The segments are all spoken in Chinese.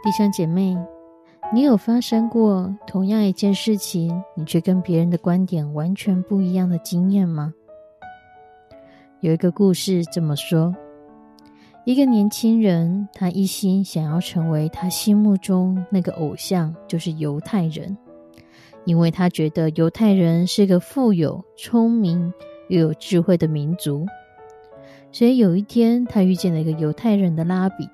弟兄姐妹，你有发生过同样一件事情，你却跟别人的观点完全不一样的经验吗？有一个故事这么说：一个年轻人，他一心想要成为他心目中那个偶像，就是犹太人，因为他觉得犹太人是个富有、聪明又有智慧的民族。所以有一天，他遇见了一个犹太人的拉比。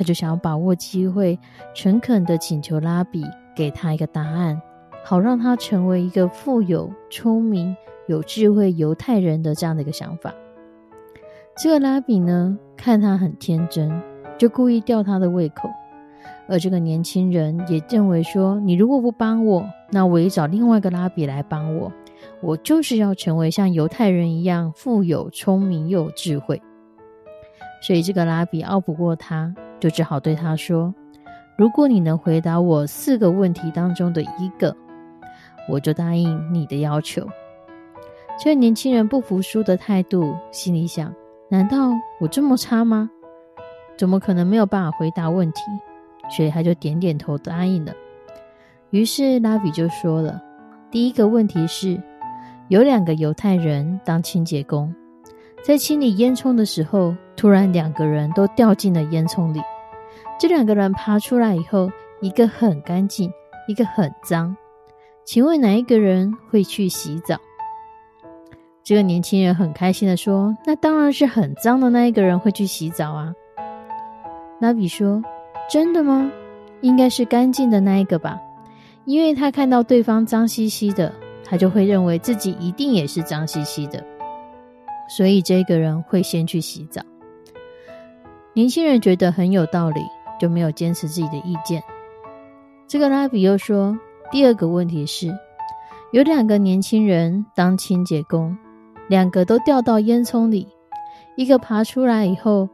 他就想要把握机会，诚恳的请求拉比给他一个答案，好让他成为一个富有、聪明、有智慧犹太人的这样的一个想法。这个拉比呢，看他很天真，就故意吊他的胃口。而这个年轻人也认为说：“你如果不帮我，那我也找另外一个拉比来帮我。我就是要成为像犹太人一样富有、聪明又有智慧。”所以这个拉比拗不过他。就只好对他说：“如果你能回答我四个问题当中的一个，我就答应你的要求。”这年轻人不服输的态度，心里想：“难道我这么差吗？怎么可能没有办法回答问题？”所以他就点点头答应了。于是拉比就说了：“第一个问题是，有两个犹太人当清洁工，在清理烟囱的时候，突然两个人都掉进了烟囱里。”这两个人爬出来以后，一个很干净，一个很脏。请问哪一个人会去洗澡？这个年轻人很开心的说：“那当然是很脏的那一个人会去洗澡啊。”拉比说：“真的吗？应该是干净的那一个吧，因为他看到对方脏兮兮的，他就会认为自己一定也是脏兮兮的，所以这个人会先去洗澡。”年轻人觉得很有道理。就没有坚持自己的意见。这个拉比又说：“第二个问题是，有两个年轻人当清洁工，两个都掉到烟囱里，一个爬出来以后，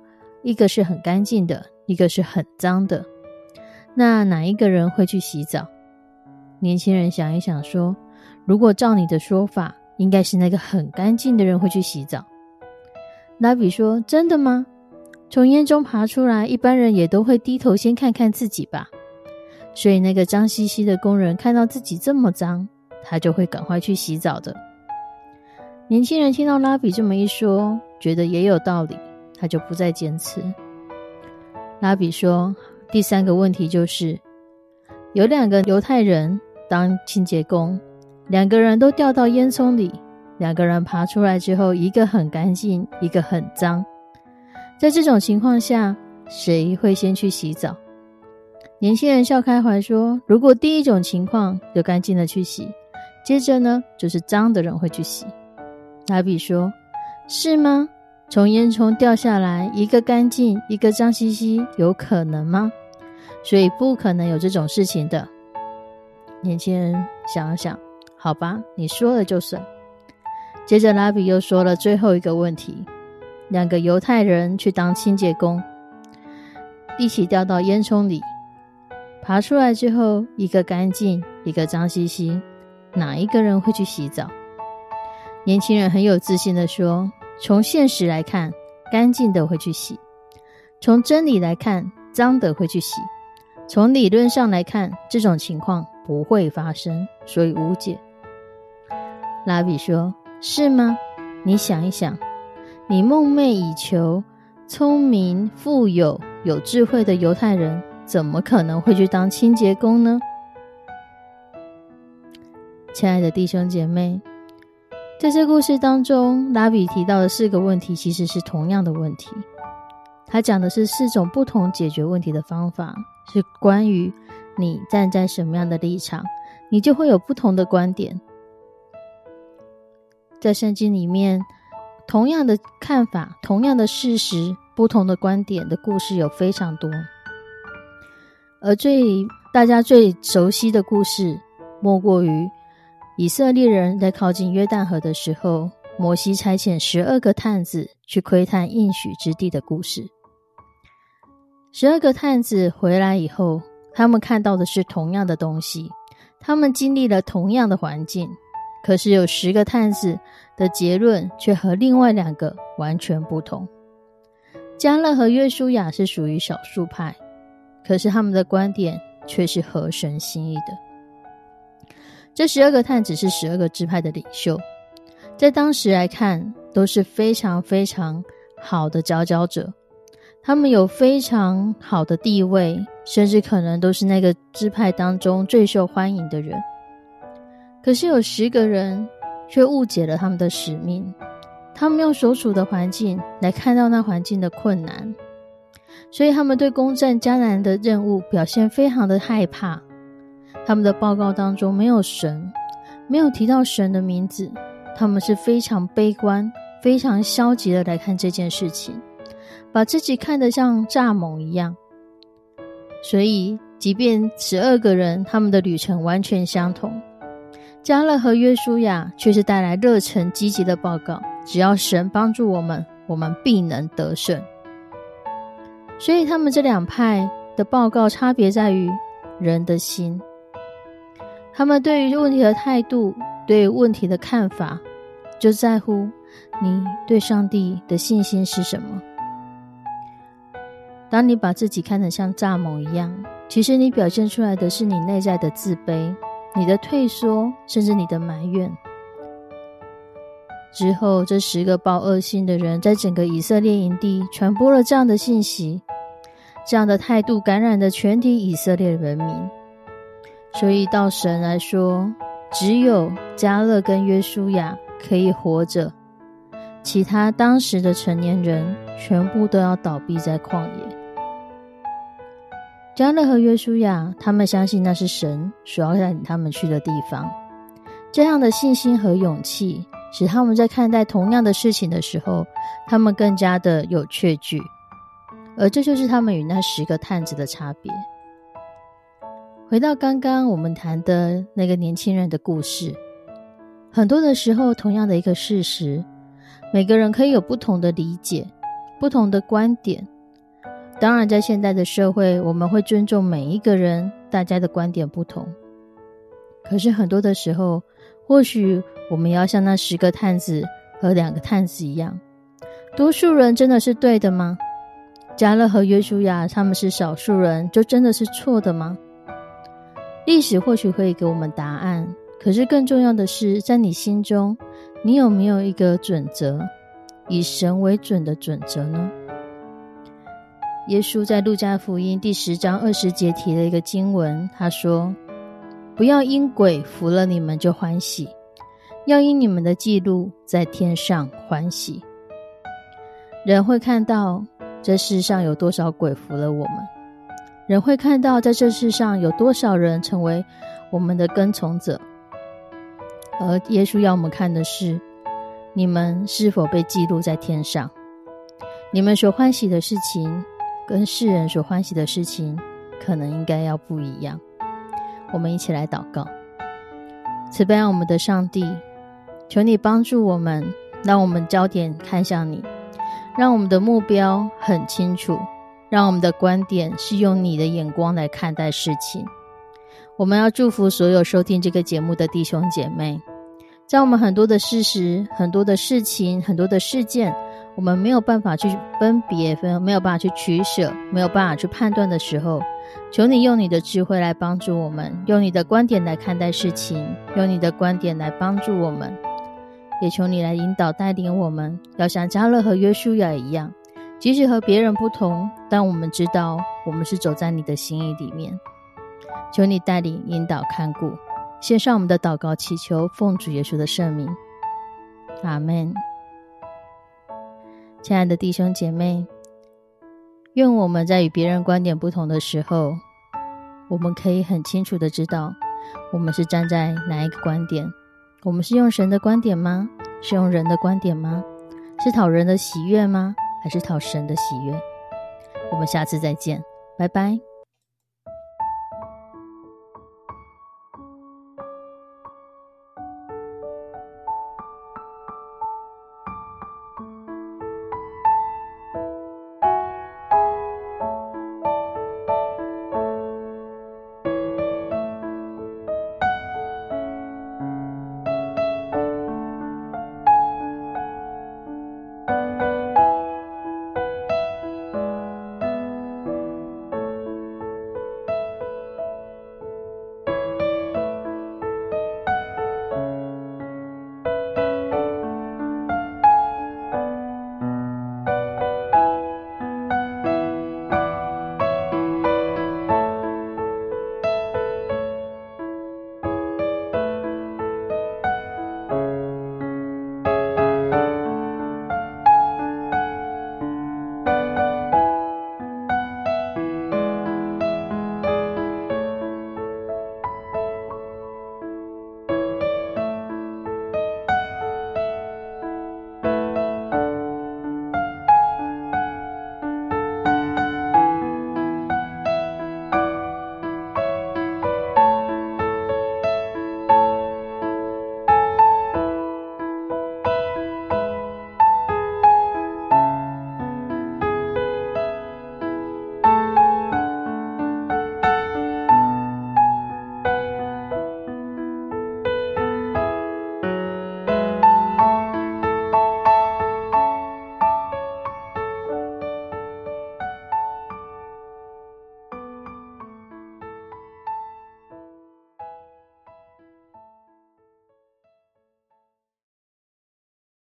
一个是很干净的，一个是很脏的。那哪一个人会去洗澡？”年轻人想一想说：“如果照你的说法，应该是那个很干净的人会去洗澡。”拉比说：“真的吗？”从烟中爬出来，一般人也都会低头先看看自己吧。所以那个脏兮兮的工人看到自己这么脏，他就会赶快去洗澡的。年轻人听到拉比这么一说，觉得也有道理，他就不再坚持。拉比说：“第三个问题就是，有两个犹太人当清洁工，两个人都掉到烟囱里，两个人爬出来之后，一个很干净，一个很脏。”在这种情况下，谁会先去洗澡？年轻人笑开怀说：“如果第一种情况就干净的去洗，接着呢就是脏的人会去洗。”拉比说：“是吗？从烟囱掉下来，一个干净，一个脏兮兮，有可能吗？所以不可能有这种事情的。”年轻人想了想：“好吧，你说了就算。”接着拉比又说了最后一个问题。两个犹太人去当清洁工，一起掉到烟囱里，爬出来之后，一个干净，一个脏兮兮，哪一个人会去洗澡？年轻人很有自信的说：“从现实来看，干净的会去洗；从真理来看，脏的会去洗；从理论上来看，这种情况不会发生，所以无解。”拉比说：“是吗？你想一想。”你梦寐以求、聪明、富有、有智慧的犹太人，怎么可能会去当清洁工呢？亲爱的弟兄姐妹，在这故事当中，拉比提到的四个问题其实是同样的问题。他讲的是四种不同解决问题的方法，是关于你站在什么样的立场，你就会有不同的观点。在圣经里面，同样的看法、同样的事实、不同的观点的故事有非常多。而最大家最熟悉的故事，莫过于以色列人在靠近约旦河的时候，摩西差遣十二个探子去窥探应许之地的故事。十二个探子回来以后，他们看到的是同样的东西，他们经历了同样的环境，可是有十个探子的结论却和另外两个完全不同。加勒和约书亚是属于少数派，可是他们的观点却是合神心意的。这十二个探子是十二个支派的领袖，在当时来看都是非常非常好的佼佼者。他们有非常好的地位，甚至可能都是那个支派当中最受欢迎的人。可是有十个人却误解了他们的使命，他们用所处的环境来看到那环境的困难，所以他们对攻占迦南的任务表现非常的害怕。他们的报告当中没有神，没有提到神的名字，他们是非常悲观、非常消极的来看这件事情。把自己看得像蚱蜢一样，所以即便十二个人他们的旅程完全相同，加勒和约书亚却是带来热忱积极的报告：只要神帮助我们，我们必能得胜。所以他们这两派的报告差别在于人的心，他们对于问题的态度、对问题的看法，就在乎你对上帝的信心是什么。当你把自己看得像蚱蜢一样，其实你表现出来的是你内在的自卑、你的退缩，甚至你的埋怨。之后，这十个报恶信的人在整个以色列营地传播了这样的信息，这样的态度感染了全体以色列人民。所以，到神来说，只有加勒跟约书亚可以活着，其他当时的成年人全部都要倒闭在旷野。加勒和约书亚，他们相信那是神所要带领他们去的地方。这样的信心和勇气，使他们在看待同样的事情的时候，他们更加的有确据。而这就是他们与那十个探子的差别。回到刚刚我们谈的那个年轻人的故事，很多的时候，同样的一个事实，每个人可以有不同的理解，不同的观点。当然，在现代的社会，我们会尊重每一个人，大家的观点不同。可是很多的时候，或许我们要像那十个探子和两个探子一样，多数人真的是对的吗？加勒和约书亚他们是少数人，就真的是错的吗？历史或许会给我们答案，可是更重要的是，在你心中，你有没有一个准则，以神为准的准则呢？耶稣在路加福音第十章二十节提了一个经文，他说：“不要因鬼服了你们就欢喜，要因你们的记录在天上欢喜。”人会看到这世上有多少鬼服了我们，人会看到在这世上有多少人成为我们的跟从者，而耶稣要我们看的是，你们是否被记录在天上，你们所欢喜的事情。跟世人所欢喜的事情，可能应该要不一样。我们一起来祷告，慈悲我们的上帝，求你帮助我们，让我们焦点看向你，让我们的目标很清楚，让我们的观点是用你的眼光来看待事情。我们要祝福所有收听这个节目的弟兄姐妹，在我们很多的事实、很多的事情、很多的事件。我们没有办法去分别分，没有办法去取舍，没有办法去判断的时候，求你用你的智慧来帮助我们，用你的观点来看待事情，用你的观点来帮助我们，也求你来引导带领我们，要像加勒和约书亚一样，即使和别人不同，但我们知道我们是走在你的心意里面。求你带领、引导、看顾，献上我们的祷告，祈求奉主耶稣的圣名，阿门。亲爱的弟兄姐妹，愿我们在与别人观点不同的时候，我们可以很清楚的知道，我们是站在哪一个观点。我们是用神的观点吗？是用人的观点吗？是讨人的喜悦吗？还是讨神的喜悦？我们下次再见，拜拜。